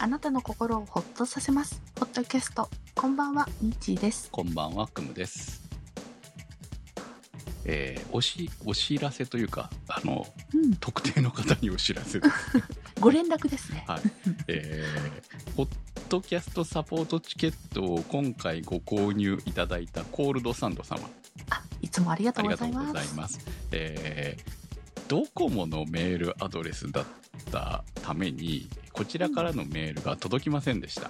あなたの心をほっとさせます。ホットキャスト。こんばんは、みちーです。こんばんは、くむです。えーおし、お知らせというか、あの、うん、特定の方にお知らせ。ご連絡ですね。はい。えー、ホットキャストサポートチケットを今回ご購入いただいたコールドサンド様、あ、いつもありがとありうございます。がとうございます。えー、ドコモのメールアドレスだったために、こちらからのメールが届きませんでした。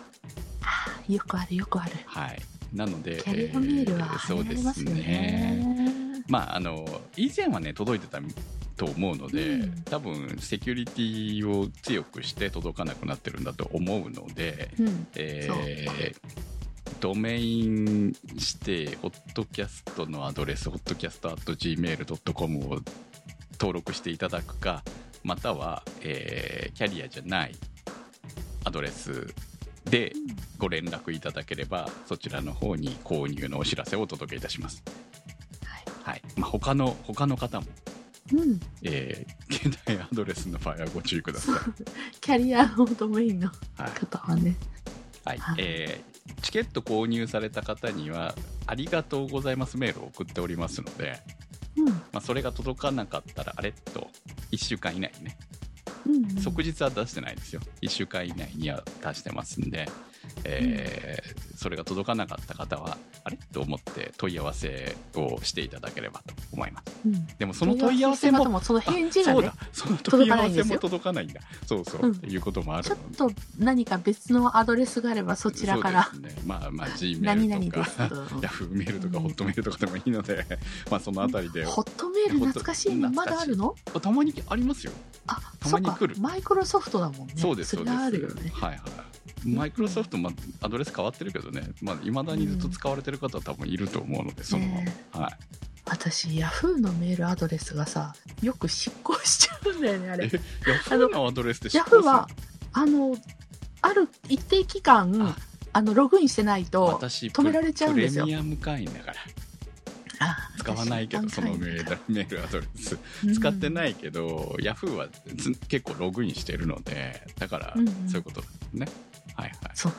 あよくあるよくある。はい。なので、キャリアメールはえーそうで入られますね。ね。まあ、あの以前はね届いてたと思うので、うん多分セキュリティを強くして届かなくなってるんだと思うので、うん、えードメイン指定ホットキャストのアドレスホットキャスト gmail.com を登録していただくかまたは、えーキャリアじゃないアドレスでご連絡いただければそちらの方に購入のお知らせをお届けいたします。はい。まあ、他の他の方も、うん、えー携帯アドレスの場合はご注意ください。キャリアのドメインのはい。方はね。はい。はい。えーチケット購入された方にはありがとうございますメールを送っておりますので、うん、まあ、それが届かなかったらあれっと1週間以内にねうん、うん。即日は出してないですよ1週間以内には出してますんで、えーそれが届かなかった方はあれ？と思って問い合わせをしていただければと思います。うん。でもその問い合わせもその返事がねあそうだ、その問い合わせも届かないんだ。そうそう、うんいうこともあるちょっと何か別のアドレスがあればそちらから。ね、まあまあ G メールとかですと。ヤフーメールとかホットメールとかでもいいので、まあそのあたりで、ホットメール懐かしいのまだあるの？たまにありますよ。あ、たまに来る。そうか。マイクロソフトだもんね。そうです、そうです。それはあるよね。はいはい。マイクロソフト、まあ、アドレス変わってるけどね、まあ、未だにずっと使われてる方は多分いると思うので、そのねはい。私、ヤフーのメールアドレスがさ、よく執行しちゃうんだよね、あれ。え、ヤフーのアドレスでヤフーは、あの、ある一定期間、あ。あの、ログインしてないと、私、止められちゃうんですよ。プレミアム会員だから、あ使わないけど、私そのメールアドレス。使ってないいけど、ヤフーはつ結構ログインしてるので、だから、うんうん。そういうことですね。はいはい。そう。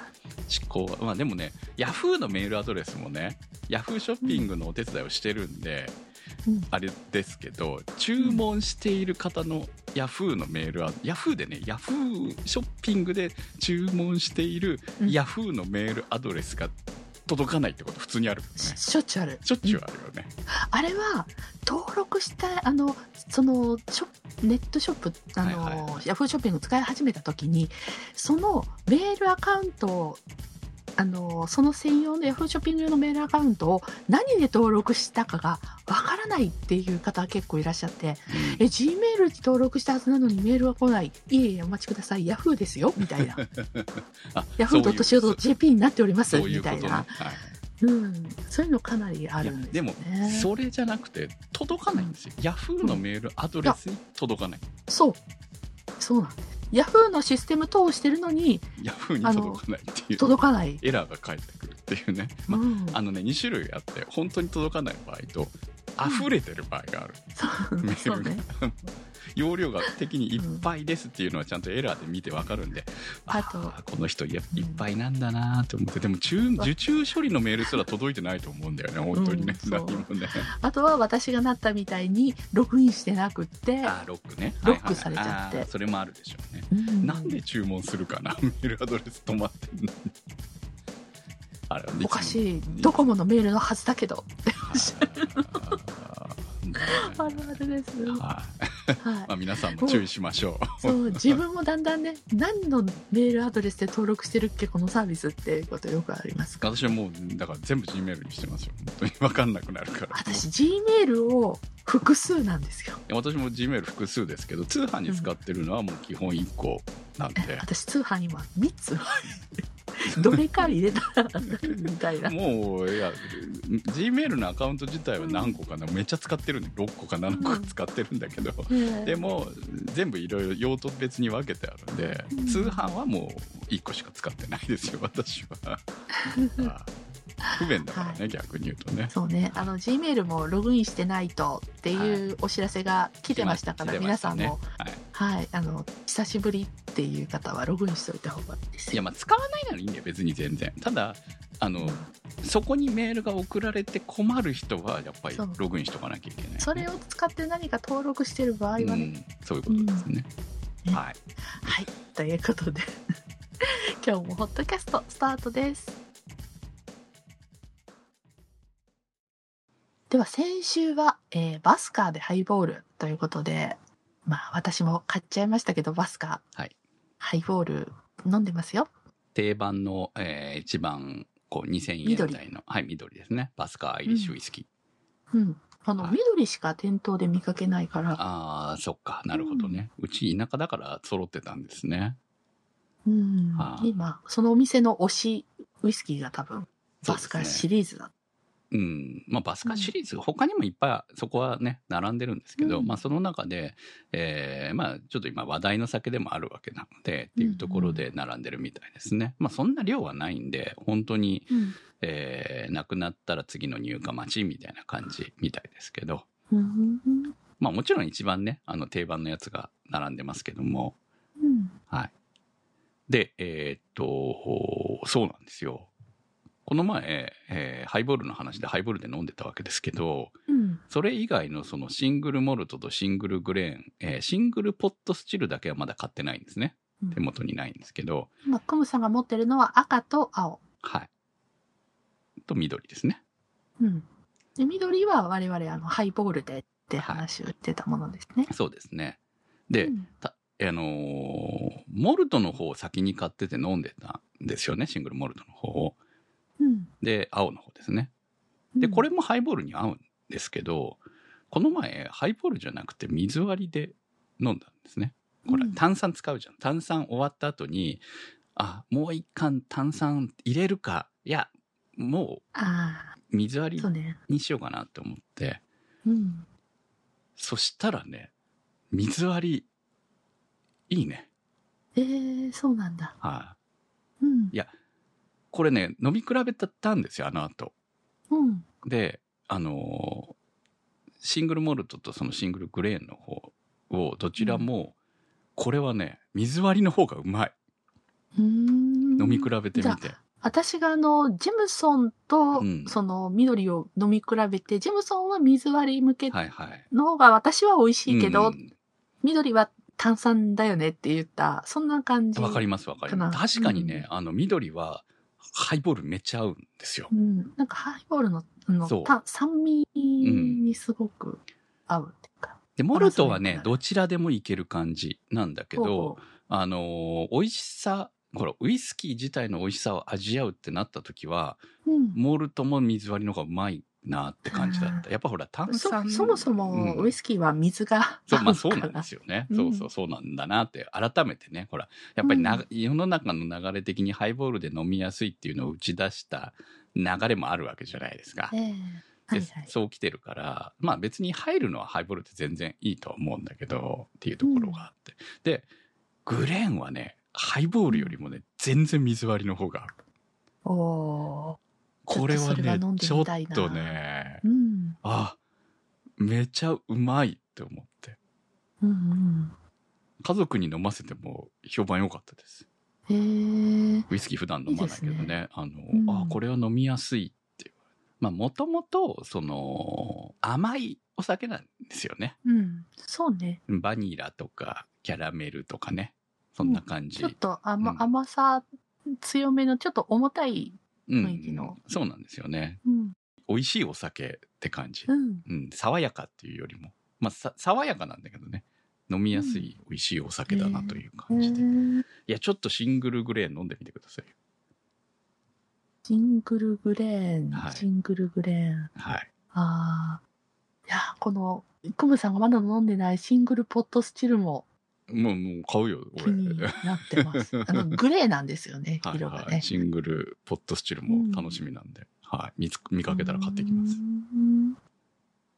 執行は、まあでもね、ヤフーのメールアドレスもね、ヤフーショッピングのお手伝いをしてるんで、うん。あれですけど、注文している方のヤフーのメールは、ヤフーでね、ヤフーショッピングで注文しているうん。ヤフーのメールアドレスが届かないってこと普通にあるよね。ししょっちゅうある。しょっちゅうあるよね。あれは登録したあのそのショネットショップあの、はいはいヤフーショッピング使い始めた時にそのメールアカウントをあのその専用のヤフーショッピング用のメールアカウントを何で登録したかがわからないっていう方が結構いらっしゃって「え G メールに登録したはずなのにメールは来ない。いえいえお待ちくださいヤフーですよ」みたいな。あ「ヤフーそういう .co.jp になっております」。みたいな。はい。うん、そういうのかなりあるんですでも。それじゃなくて届かないんですよ、ヤフーのメールアドレスに届かない、そう。そうなんです。ヤフーのシステム通してるのにヤフーに届かないっていう。届かない。エラーが返ってくるっていうね、まあうん、あのね2種類あって本当に届かない場合と溢れてる場合がある、そうメールが。そうね。容量が的にいっぱいですっていうのはちゃんとエラーで見てわかるんで、あと。ーこの人いっぱいなんだなと思って。でも中受注処理のメールすら届いてないと思うんだよね本当にね、うん何もね。あとは私がなったみたいにログインしてなくって、あーロックね。ロックされちゃって。はいはいそれもあるでしょうね。うん。なんで注文するかな？メールアドレス止まってんの？にあれおかいしい。ドコモのメールのはずだけど。つ も あるあるです。はいはまあ、皆さんも注意しましょい。そう、自分もだんだんね、何のメールアドレスで登録してるっけ、このサービスっていうことよくありますう私はもうだから全部 G メールにしてますよ本当に分かんなくなるから私、G メールを複数なんですよ。私も G メール複数ですけど通販に使ってるのはもう基本1個なんで、私、通販今3つ。どれか入れたらみたいな。もういや G メールのアカウント自体は何個かな、めっちゃ使ってるんで6個か7個か使ってるんだけど、でも全部いろいろ用途別に分けてあるんで、うん。通販はもう1個しか使ってないですよ 私は。あ不便だからね、はい。逆に言うとね。そうね、あの G メールもログインしてないとっていうお知らせが来てましたから、来てま皆さんも、したねはいはい。あの、久しぶりっていう方はログインしておいた方がいいですよ。いやまあ使わないならいいんだよ別に全然ただあのそこにメールが送られて困る人はやっぱりログインしとかなきゃいけないそれを使って何か登録してる場合はね。うん、そういうことですね、うんはいはい。ということで、今日もホットキャストスタートです。では先週は、えーバスカーでハイボールということで、まあ私も買っちゃいましたけど、バスカー。はい。ハイボール飲んでますよ。定番の、えー一番こう2000円台の。はい緑ですね。バスカーアイリッシュウイスキー、うん。あの、はい。緑しか店頭で見かけないから、ああそっか。なるほどね、うち田舎だから揃ってたんですね。うん。は。あ今、そのお店の推しウイスキーが多分、バスカーシリーズだ。うん。まあ、バスカシリーズ、他にもいっぱい、そこはね、並んでるんですけど、うんまあ、その中で、えーまあ、ちょっと今話題の酒でもあるわけなので、っていうところで並んでるみたいですね。まあ、そんな量はないんで、本当に、うん。えーなくなったら次の入荷待ちみたいな感じみたいですけど、うん。まあ、もちろん一番ね、あの、定番のやつが並んでますけども、うん。はい。で、えーっと、そうなんですよ。この前、えーハイボールの話でハイボールで飲んでたわけですけど、うん。それ以外のそのシングルモルトとシングルグレーン、えーシングルポットスチルだけはまだ買ってないんですね。うん手元にないんですけど、今、クムさんが持ってるのは赤と青。はい。と緑ですね。うん。で、緑は我々、あの、ハイボールでって話を言ってたものですね。そうですね。で、うんたあのーモルトの方を先に買ってて飲んでたんですよね、シングルモルトの方を。うん。で、青の方ですね。で、これもハイボールに合うんですけど、この前、ハイボールじゃなくて水割りで飲んだんですね。これうん炭酸使うじゃん。炭酸終わった後に、あ、もう一缶炭酸入れるか。いや、もあう水あ、割り。にしようかなって思って、うん。そしたらね、水割り、いいね。えー、そうなんだ。はい、うん。これね、飲み比べたんですよ、あの後。うん。で、あのーシングルモルトとそのシングルグレーンの方をどちらも、これはね、水割りの方がうまい。うーん。飲み比べてみて。私があの、ジェムソンとうん、その緑を飲み比べて、ジェムソンは水割り向けはいはい。の方が私は美味しいけど、うん緑は炭酸だよねって言った、そんな感じ。わかりますわかります。確かにね、あの緑はハイボールめっちゃ合うんですよう。ん。なんかハイボールの、あの酸味にすごく合うっていうか。で、モルトはねどちらでもいける感じなんだけど、あのー美味しさ、ほら、ウイスキー自体の美味しさを味わうってなった時は、うん。モルトも水割りの方がうまいなって感じだった。やっぱほら、炭そ酸。そもそもうんウイスキーは水がそう、まあ合そうなんですよね。うんそうそう、そうなんだなって、改めてね、ほら、やっぱりな、世の中の流れ的にハイボールで飲みやすいっていうのを打ち出した流れもあるわけじゃないですか。ええはいではい。そう来てるから、まあ別に入るのはハイボールって全然いいとは思うんだけど、っていうところがあって。で、グレーンはね、ハイボールよりもね、全然水割りの方が合う。おーこれはねちょっとねう、ん。あ、めちゃうまいって思って。うんうん。家族に飲ませても評判良かったです。へえ。ウイスキー普段飲まないけどね。いいですあの、うんあ、これは飲みやすいって。まあ、もともと、その、甘いお酒なんですよね。うん。そうね。バニラとか、キャラメルとかね。そんな感じ。ちょっと甘,、うん甘さ強めのちょっと重たい。うん雰囲気のそうなんですよね。うん。美味しいお酒って感じ。うん。うん、爽やかっていうよりも。まあ、さ爽やかなんだけどね。飲みやすい美味しいお酒だなというへ感じで。いーや、ちょっとシングルグレー飲んでみてくださいよ。ジングルグレーン、はいジングルグレーン。はい。ああ。いや、この、クムさんがまだ飲んでないシングルポットスチルももう、もう買うよ、気俺。になってます。あの、グレーなんですよね、はい色がねはい。。シングルポットスチルも楽しみなんで、はい。見つ見かけたら買ってきます。うん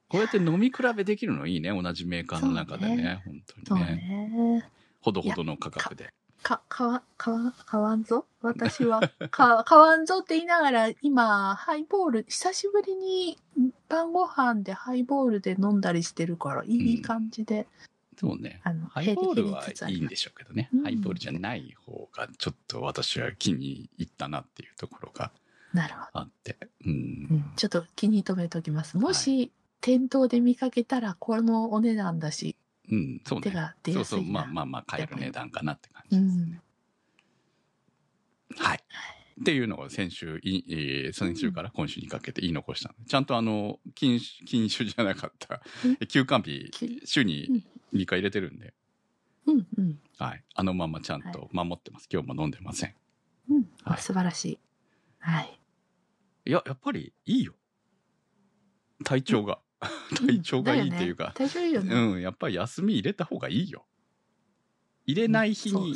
こうやって飲み比べできるのいいね、同じメーカーの中でね。そう本当にね。ね。ほどほどの価格で。か、かわ、かわ、買わんぞ？私は、か、買わんぞって言いながら、今、ハイボール、久しぶりに晩ご飯でハイボールで飲んだりしてるから、いい感じで。そうね。あの、ハイボールはいいんでしょうけどね。うんハイボールじゃない方がちょっと私は気に入ったなっていうところがあって。う。んん、ちょっと気に留めておきます。もし、店頭で見かけたら、このお値段だし、うん、そうね。手が出そうそう、やすいな。まあまあまあ買える値段かなって感うじですね。ん。はい。っていうのを先週い、えー先週から今週にかけて言い残したので、ちゃんとあの、禁酒、禁酒じゃなかったうん、休館日き、週に2回入れてるんで、うん、うん。はい。あのままちゃんと守ってます。今日も飲んでません。うん。はい素晴らしい。はい。いや、やっぱりいいよ。体調が。体調がいいっていうか、ね体調いいよね。うん、やっぱり休み入れた方がいいよ。入れない日に。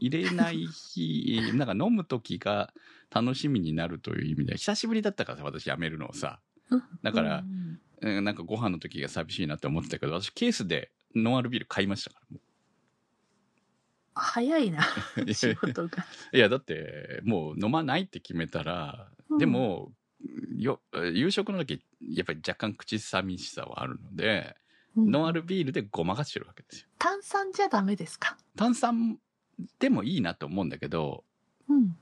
入れない日、なんか飲む時が楽しみになるという意味で、久しぶりだったからさ、私やめるのをさ。だからうんうんなんかご飯の時が寂しいなって思ってたけど、私ケースでノンアルビール買いましたからも早いな、う。仕事が。いや、だって、もう飲まないって決めたら、うんでも、よ、夕食の時、やっぱり若干口寂しさはあるので、うんノンアルビールでごまかしてるわけですよ。炭酸じゃダメですか？炭酸でもいいなと思うんだけど、うん。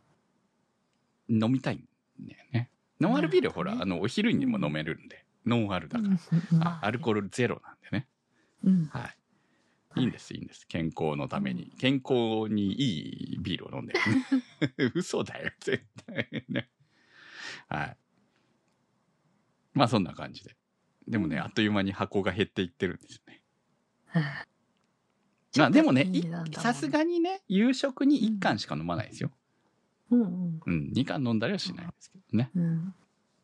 飲みたいんだよね。ノンアルビールはほら、ねあの、お昼にも飲めるんで、ノンアルだから。アルコールゼロなんでね。うん。はい。いいんです、いいんです。健康のために。健康にいいビールを飲んでる、ね。嘘だよ、絶対ね。はい。まあそんな感じで。でもね、あっという間に箱が減っていってるんですよね。まあでもね、いさすがにね、夕食に1缶しか飲まないですよ。うんうん。うん、2缶飲んだりはしないですけどね。うん。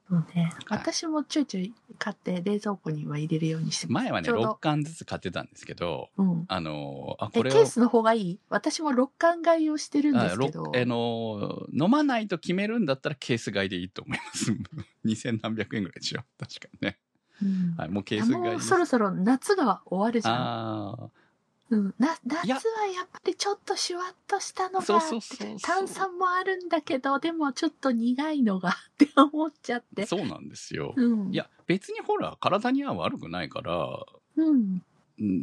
そうね。はい私もちょいちょい買って冷蔵庫には入れるようにしてます。前はね、ちょうど6缶ずつ買ってたんですけど、うん。あのーあ、え、これをケー、スの方がいい私も6缶買いをしてるんですけど。あのー飲まないと決めるんだったらケース買いでいいと思います。2000何百円ぐらいでしょ確かにね。うんはい、もうケース買いもう。そろそろ夏が終わるじゃん。あうん、な夏はやっぱりちょっとシュワッとしたのが炭酸もあるんだけどでもちょっと苦いのがって思っちゃっあ、て。そうなんですよ。うん、いや、別にほら、体には悪くないから、うん、うん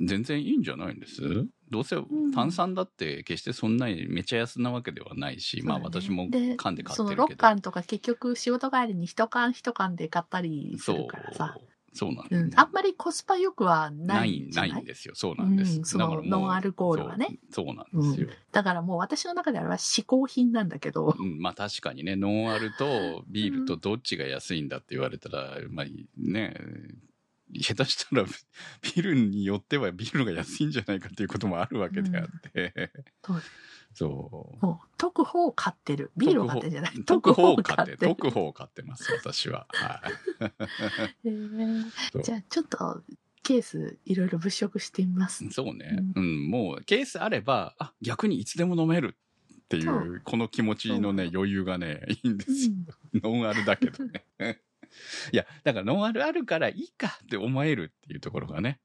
全然いいんじゃないんです？どうせん炭酸だって決してそんなにめちゃ安なわけではないし、まあそうだね私もで缶で買その6ってるけど。缶とか結局仕事帰りに1缶1缶で買ったりするからさ。。そうなんうん、ですねあんまりコスパ良くはなない？ないないんですよ。そうなんです。うんそのノンアルコールはねそう。そうなんですよ。だからもう私の中では嗜好品なんだけど。うん、まあ確かにね、ノンアルとビールとどっちが安いんだって言われたら、まあね、下手したらビールによってはビールが安いんじゃないかっていうこともあるわけであって、そうそう。もう、特方を買ってる。ビールを買ってんじゃない。特報を買って、る特報を買ってます、私は。はい。へーじゃあちょっとケースいろいろ物色してみます。そうね。うん、もうケースあれば、あ、逆にいつでも飲めるっていそうう、この気持ちのね、余裕がね、いいんですよ。ノンアルだけどね。いや、だからノンアルあるからいいかって思えるっていうところがね。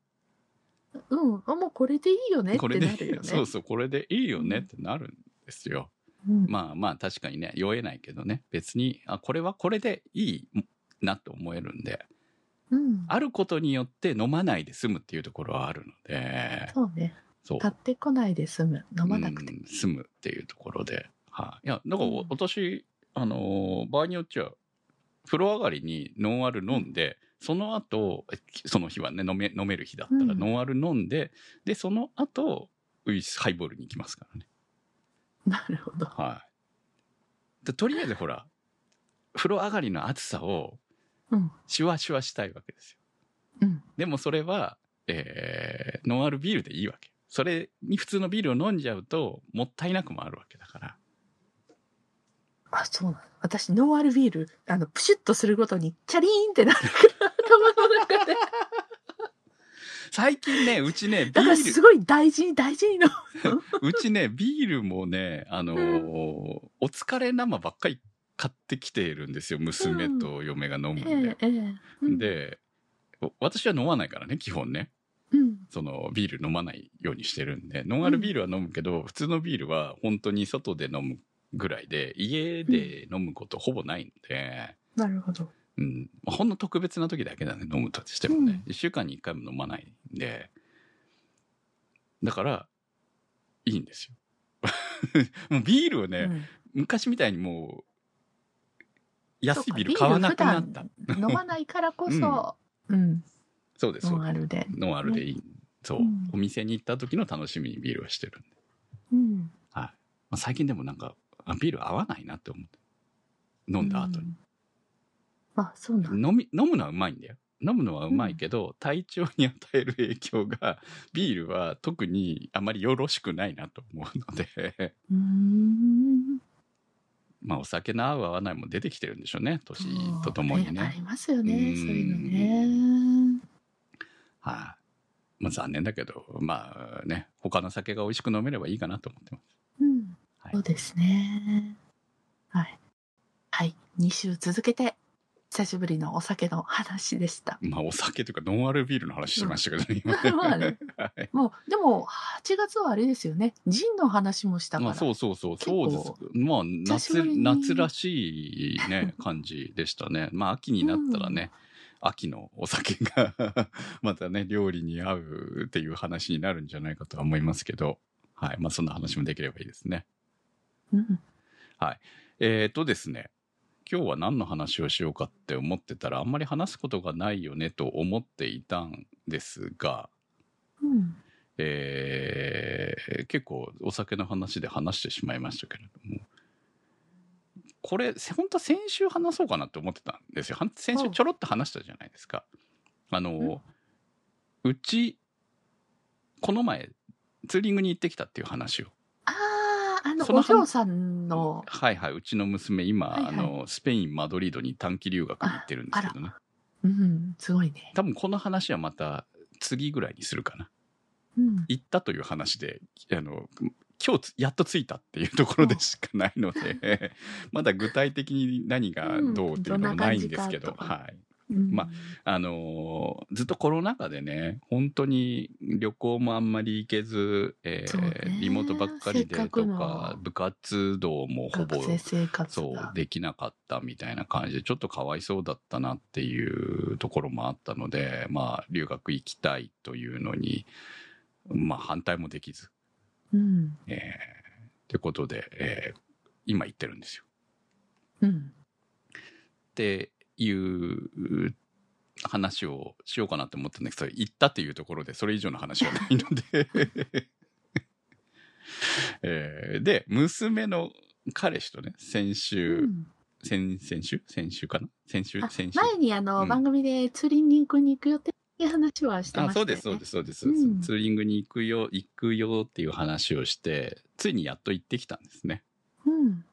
うん、あもうこれでいいよねってなるよね。そうそう、これでいいよねってなるんですよ。うんまあまあ確かにね、酔えないけどね、別に、あ、これはこれでいいなと思えるんで、うん、あることによって飲まないで済むっていうところはあるので、そうね。そう。買ってこないで済む。飲まなくて。うん済むっていうところで。はい。いや、だからうん私、あのー場合によっちゃ、風呂上がりにノンアル飲んで、その後、その日はね、飲め、飲める日だったらうんノンアル飲んで、で、その後、ウイスハイボールに行きますからね。なるほど。はい。でとりあえずほら、風呂上がりの暑さをうん。シュワシュワしたいわけですよ。うん。でもそれは、えー、ノンアルビールでいいわけ。それに普通のビールを飲んじゃうと、もったいなくもあるわけだから。あ、そうなの。私、ノンアルビール、あの、プシュッとするごとに、チャリーンってなるから、頭の中で。最近ね、うちね、ビール、すごい大事に大事に飲む。うちね、ビールもね、あのーお疲れ生ばっかり買ってきているんですよ。娘と嫁が飲むんで。ええ、ええ。うん、で、お私は飲まないからね、基本ね。うん。そのビール飲まないようにしてるんで、ノンアルビールは飲むけど、普通のビールは本当に外で飲むぐらいで、家で飲むことほぼないんで、なるほど。うん、ほんの特別な時だけだね、飲むとしてもね。一、週間に一回も飲まないんで、だから、いいんですよ。もうビールをね、うん昔みたいにもう、安いビール買わなくなった。飲まないからこそ、うん、そうです、そノ。ンアルで。ノンアルでいい。そう、うんお店に行った時の楽しみにビールをしてるんで。うん。はい。まあ、最近でもなんか、あビール合わないなって思って。飲んだ後に。うん。あ、そうなんだ。飲み、飲むのはうまいんだよ。飲むのはうまいけど、体調に与える影響が、ビールは特にあまりよろしくないなと思うので、うーん。まあお酒の合う合わないも出てきてるんでしょうね、年とともにあね。りますよね、うんそういうのね。はい、まあ残念だけど、まあね、他の酒が美味しく飲めればいいかなと思ってます。うん。はいそうですね。はい。はい。2週続けて、久しぶりのお酒の話でした。まあお酒というかノンアルビールの話してましたけどね、今 まあねはいもう、でも、8月はあれですよね。ジンの話もしたから。まあそうそうそう、そうです。まあ夏夏らしいね、感じでしたね。まあ秋になったらね、秋のお酒が またね、料理に合うっていう話になるんじゃないかとは思いますけど、はい。まあそんな話もできればいいですね。うん。えっ、とですね、今日は何の話をしようかって思ってたら、あんまり話すことがないよねと思っていたんですが、うん。えー結構お酒の話で話してしまいましたけれども、これ、本当は先週話そうかなって思ってたんですよ。先週ちょろっと話したじゃないですか。あの、うち、この前、ツーリングに行ってきたっていう話を。あの、そのお嬢さんの、はいはい、うちの娘、今、はいはいあの、スペイン、マドリードに短期留学に行ってるんですけどね。うん、すごいね。多分この話はまた次ぐらいにするかな。うん。行ったという話で、あの、今日つやっと着いたっていうところでしかないので、まだ具体的に何がどうっていうのもないんですけど、うんどはい。うんまあのーずっとコロナ禍でね、本当に旅行もあんまり行けず、えーリモートばっかりでとのか、部活動もほぼそうが。できなかったみたいな感じでちょっとかわいそうだったなっていうところもあったのでまあ留学行きたいというのにまあ反対もできずうん。えーってことで、えー今行ってるんですよ。うん。っていう話をしようかなと思ったんだけど行ったっていうところでそれ以上の話はないので、えーで娘の彼氏とね先週、うん。先々週先週かな先週あ先週前にあの、うん番組でツーリングに行く予定っていう話はしてまあしたよね。そうですそうですそうです、うん。ツーリングに行くよ行くよっていう話をしてついにやっと行ってきたんですね。うん。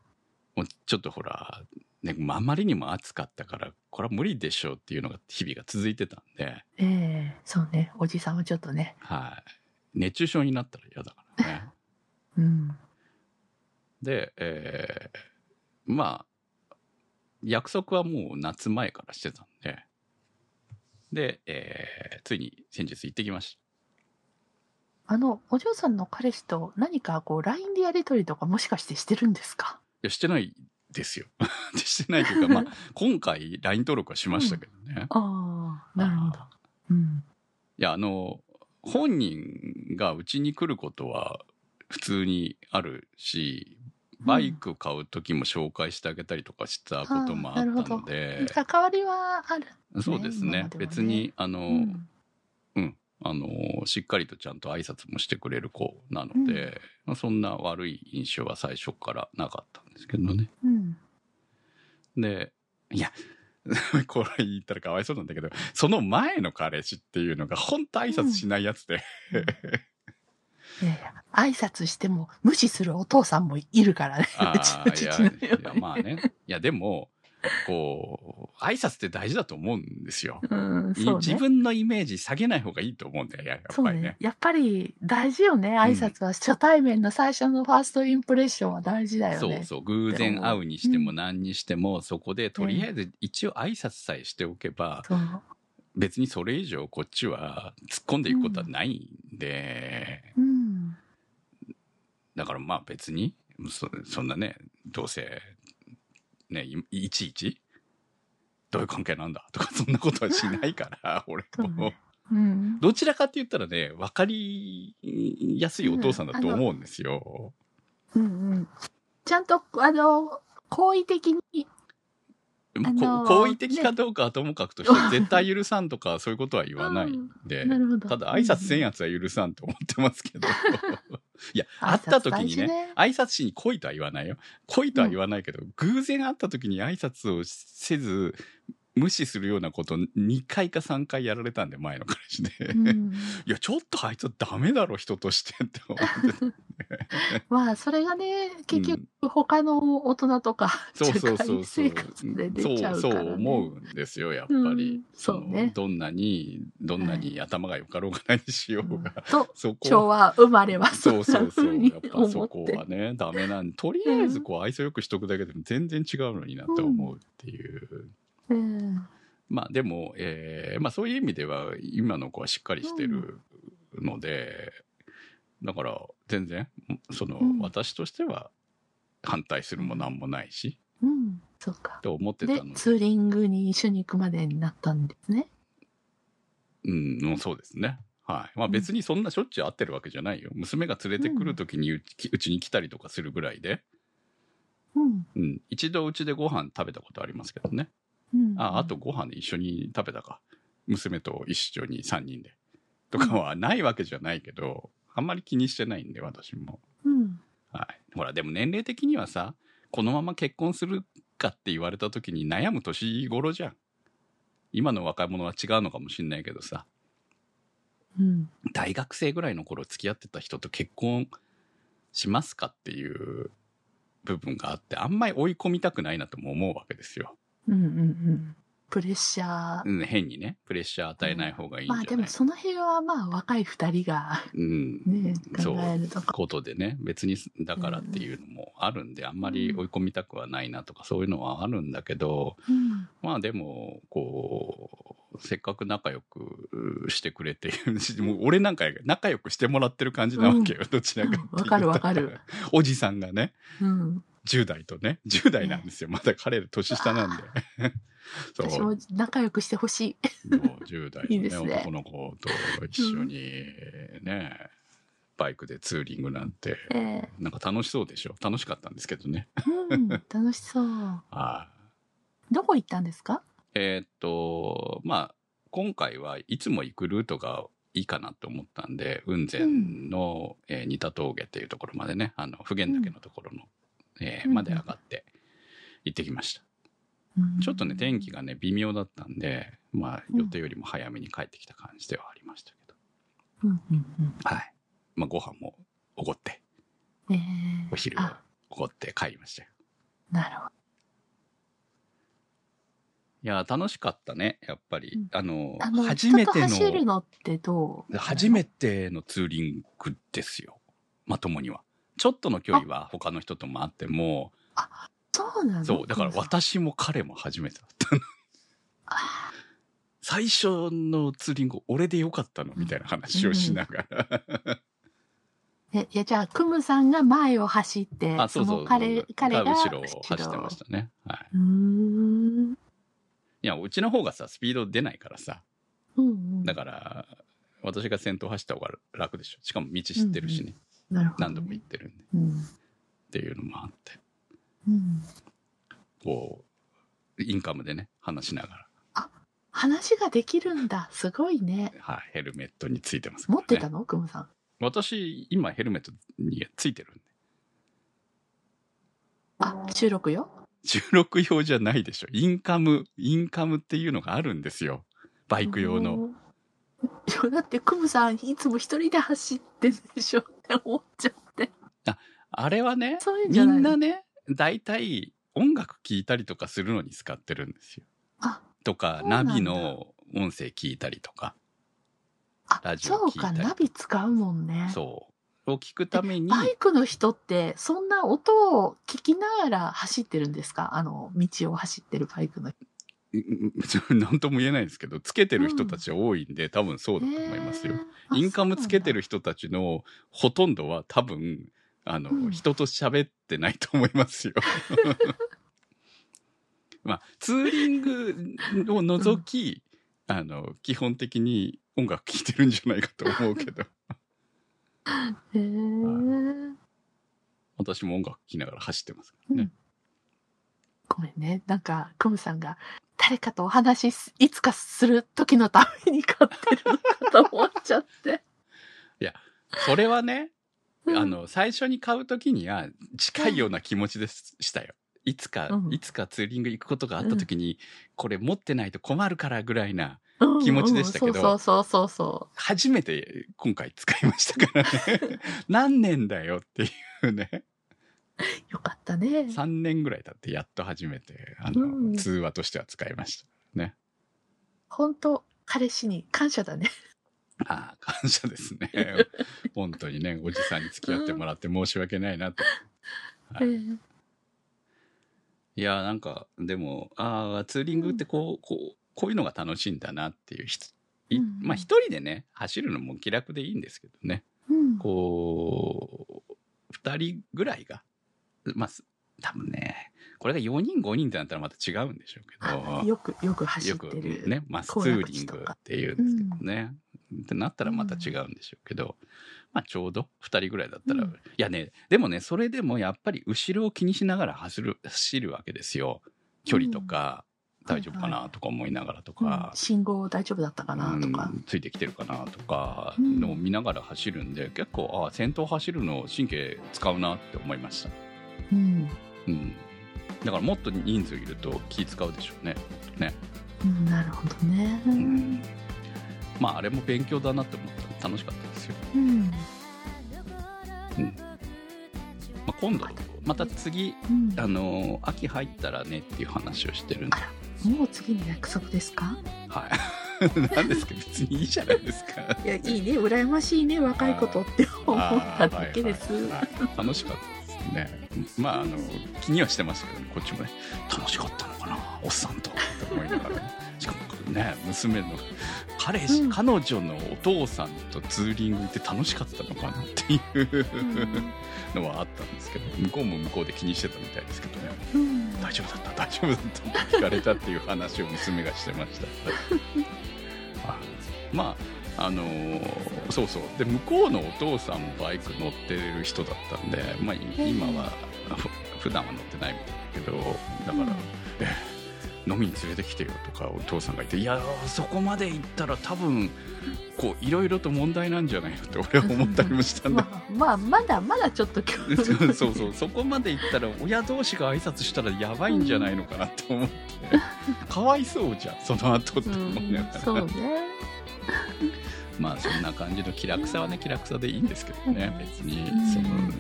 もうちょっとほら、ね、あまりにも暑かったからこれは無理でしょうっていうのが日々が続いてたんで、ええそうね。おじさんはちょっとね。はい、熱中症になったら嫌だからね うん。で、えーまあ約束はもう夏前からしてたんでで、えーついに先日行ってきましたあの、お嬢さんの彼氏と何かこう、LINE でやりとりとかもしかしてしてるんですか？いや、してないですよ。してないというか、まあ、今回 LINE 登録はしましたけどね。ああ、なるほど。うん。いや、あの、本人がうちに来ることは普通にあるし、バイク買う時も紹介してあげたりとかしたこともあったので、関わりはある。そうですねね別に、あの、うん。あの、しっかりとちゃんと挨拶もしてくれる子なので、まあそんな悪い印象は最初からなかったんですけどね。うん。で、いや、これ言ったらかわいそうなんだけど、その前の彼氏っていうのが本当挨拶しないやつで、いやいや、挨拶しても無視するお父さんもいるからね。あ いや、いや、まあね。いや、でも、こう、挨拶って大事だと思うんですよ。うん、ね。自分のイメージ下げない方がいいと思うんだよ、ややっぱりね。。やっぱり大事よね。挨拶は、初対面の最初のファーストインプレッションは大事だよね。そうそう。偶然会うにしてもうん何にしても、そこでとりあえず一応挨拶さえしておけば。別にそれ以上こっちは突っ込んでいくことはないんで、うん。だからまあ別にそそんなねどうせねいいちいち？どういう関係なんだ？とかそんなことはしないから 俺も、ね。うん。どちらかって言ったらね、わかりやすいお父さんだと思うんですよ。うんうん。ちゃんと、あの、好意的に、まああのーこ好意的かどうかはともかくとして、絶対許さんとかそういうことは言わないんで。ただ挨拶せんやつは許さんと思ってますけど。いや、会った時にねね、挨拶しに来いとは言わないよ。来いとは言わないけど、偶然会った時に挨拶をせず、無視するようなこと2回か3回やられたんで、前の彼氏で。うん、いや、ちょっとあいつダメだろ、人としてって思って。まあ、それがね、結う局、他の大人とか、そうそうそう社会そう。生活で出ちゃうから、ね。そうそう思うんですよやっぱり、うん。そうね。のどんなにどんなに頭がよかろうが何しようが、と、そこ昭和生まれはそうそうそう。やっぱそこはて。ねダメなんとりあえずこう愛想よくしとくだけでも全然違うのになって思うっていう、うんまあでも、えーまあそういう意味では今の子はしっかりしてるので、だから全然その、うん私としては反対するも何もないし、うん、そうか。と思ってたでの、でツーリングに一緒に行くまでになったんですね。うん、うんそうですね。はい。まあ別にそんなしょっちゅう会ってるわけじゃないよ。娘が連れてくるときにうちうちに来たりとかするぐらいで、うん。うん。一度うちでご飯食べたことありますけどね。うん、あ、あとご飯一緒に食べたか。娘と一緒に3人で。とかはないわけじゃないけど、あんまり気にしてないんで、私も。うん。はい。ほら、でも年齢的にはさ、このまま結婚するかって言われた時に悩む年頃じゃん。今の若者は違うのかもしんないけどさ。うん。大学生ぐらいの頃付き合ってた人と結婚しますかっていう部分があって、あんまり追い込みたくないなとも思うわけですよ。うんうんうん。プレッシャー。うん変にね、プレッシャー与えない方がいいんじゃない、まあでもその辺はまあ若い二人がうん。ね、そう考えるとか。ことでね、別にだからっていうのもあるんで、あんまり追い込みたくはないなとかそういうのはあるんだけど、うん。まあでも、こう、せっかく仲良くしてくれて、もう俺なんか仲良くしてもらってる感じなわけよ、どちらかっていうと。わかるわかる。おじさんがね、うん。10代とね、10代なんですよ。まだ彼ら年下なんで。そう、私も仲良くしてほしい。もう10代の、ね、いいね男の子と一緒にね、バイクでツーリングなんて、ええなんか楽しそうでしょ？楽しかったんですけどね。うん。楽しそう。はい。どこ行ったんですか？えーっと、まあ、今回はいつも行くルートがいいかなと思ったんで、雲仙の、えー仁田峠っていうところまでね、あの、普賢岳のところの、えーうんまで上がって行ってきました。ちょっとね、天気がね、微妙だったんで、まあ、うん予定よりも早めに帰ってきた感じではありましたけど。うんうんうん。はい。まあ、ご飯もおごって、ええお昼をあ、おごって帰りましたよ。なるほど。いや、楽しかったね、やっぱり。うんあの、あの、初めて人と走るの、のってどう？初めてのツーリングですよ。まともには。ちょっとの距離は他の人ともあっても、そうなのそう、だから私も彼も初めてだったの。あ最初のツーリング、俺でよかったのみたいな話をしながら。え、いや、じゃあ、クムさんが前を走って、あ、そうそう。の彼、彼が後ろを走ってましたね。はい。うーん。いや、うちの方がさ、スピード出ないからさ。うんうん。だから、私が先頭走った方が楽でしょ。しかも道知ってるしね。なるほど、何度も行ってるんで。うん。っていうのもあって。うん。こう、インカムでね、話しながら。話ができるんだ。すごいね。はい、ヘルメットについてますね。持ってたの？クムさん。私、今ヘルメットについてるんで。あ、収録よ。収録用じゃないでしょ。インカム、インカムっていうのがあるんですよ。バイク用の。だってクムさん、いつも一人で走ってんでしょ思っちゃって。あれはねんみんなね、大体音楽聴いたりとかするのに使ってるんですよ。あ、とか、ナビの音声聞いたりとか、あラ、ジオそうか、聞いたりナビ使うもんね。そう。を聞くために、バイクの人って、そんな音を聞きながら走ってるんですか？あの、道を走ってるバイクの人。うんなんとも言えないですけど、つけてる人たちは多いんで、多分そうだと思いますよ。インカムつけてる。る人たちのほとんどは多分、あの、うん人と喋ってないと思いますよ。まあ、ツーリングを除き、あの、基本的に音楽聴いてるんじゃないかと思うけど。へえ。私も音楽聴きながら走ってますからね。ごめんね。なんか、クムさんが、誰かとお話しいつかする時のために買ってるのかと思っちゃって。それはね、うんあの、最初に買うときには近いような気持ちでしたよ。いつか、うんいつかツーリング行くことがあったときに、これ持ってないと困るからぐらいな、うん気持ちでしたけどそうそうそうそ初めて今回使いましたからね。何年だよっていうね。う。よかったね。3年ぐらい経ってやっと初めて、あの、うん通話としては使いました。ね。本当彼氏に感謝だね。ああ、感謝ですね。本当にね、おじさんに付き合ってもらって申し訳ないなと。はいええいや、なんか、でも、ああ、ツーリングってこう、こう、こういうのが楽しいんだなっていうまあ一人でね、走るのも気楽でいいんですけどね。うん。こう、二人ぐらいが、まあ、す。多分ね、これが4人5人ってなったらまた違うんでしょうけあど、よく、よく走ってる。ね、マスツーリングっていうんですけどね。ってなったらまた違うんでしょうけど、まあちょうど2人ぐらいだったら、うん。いやね、でもね、それでもやっぱり後ろを気にしながら走る、走るわけですよ。距離とか、うん。大丈夫かはいなとか思いながらとうんか、信号大丈夫だったかなとか。う。んついてきてるかなとかうん。のを見ながら走るんで、結構、あ先頭走るの神経使うなって思いました。うん。うん。だからもっと人数いると気使うでしょうね。ね。うんなるほどね。ううん。まああれも勉強だなって思った楽しかったですよ。うん。まあ、今度また次うんあのー秋入ったらねっていう話をしてるんであらもう次の約束ですか？はい なんですけど別にいいじゃないですかいや、いいね。羨ましいね。若いことって思っただけです。はいはいはい楽しかったですねまああの気にはしてましたけどねこっちもね楽しかったのかな。おっさんとと思いながらねしかもね娘の彼氏、うん彼女のお父さんとツーリング行って楽しかったのかなっていううんのはあったんですけど向こうも向こうで気にしてたみたいですけどね。う ん大丈夫だった？大丈夫だった？って聞かれたっていう話を娘がしてました。あ まああのーそうそう。で向こうのお父さんもバイク乗ってる人だったんで、まあ、い今はふ普段は乗ってないみたいだけどだから、うん。え飲みに連れてきてよとかお父さんが言っていやそこまで行ったら多分こういろいろと問題なんじゃないのって俺は思ったりもしたんだ。まあ、まあ、まだまだちょっと今日。そうそう。そこまで行ったら親同士が挨拶したらやばいんじゃないのかなって思って、かわいそうじゃんその後ってう思いながら、んそうねまあそんな感じの気楽さはね気楽さでいいんですけどね別にうん。その、うん。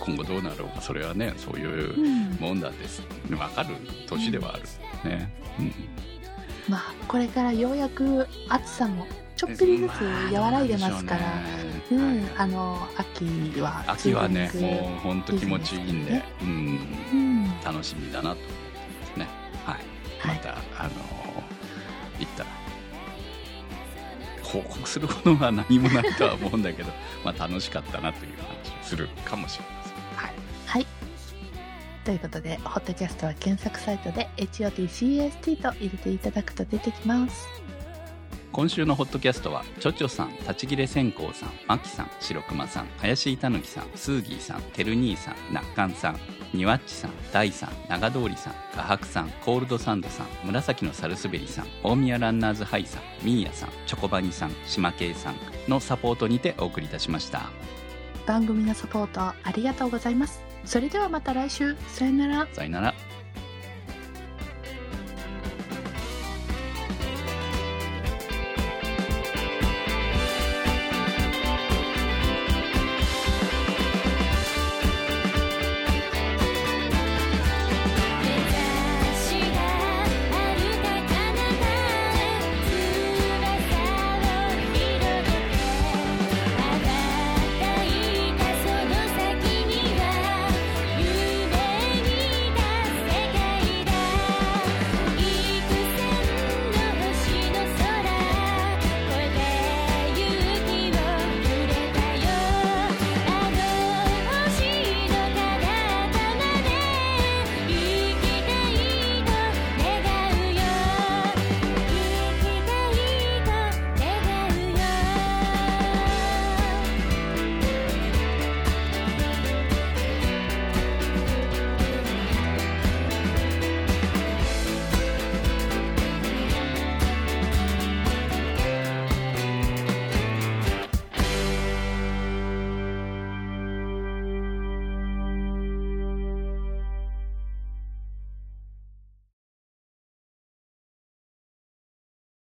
今後どうなろうかそれはねそういううんもんだです。分かる年ではあるね、うん。まあこれからようやく暑さもちょっぴりずつ和らいでますから、まあうどうなんんでしょうね。あの秋は秋はねもう本当気持ちいいんで、うん、うん。楽しみだなと思ってますね。はい。はい。また、あの行ったら報告することは何もないとは思うんだけど まあ楽しかったなという話をするかもしれませんはいはい。ということで、ホットキャストは検索サイトで HOTCAST と入れていただくと出てきます。今週のホットキャストはちょちょさん立ち切れ線香さんまきさん白熊さん林たぬきさんスーギーさんてる兄さんなっかんさんにわっちさん大さん長通りさん画伯さんコールドサンドさん紫のサルスベリさん大宮ランナーズハイさんミーヤさんチョコバニさん島系さんのサポートにてお送りいたしました番組のサポートありがとうございます。それではまた来週。さよなら。さよなら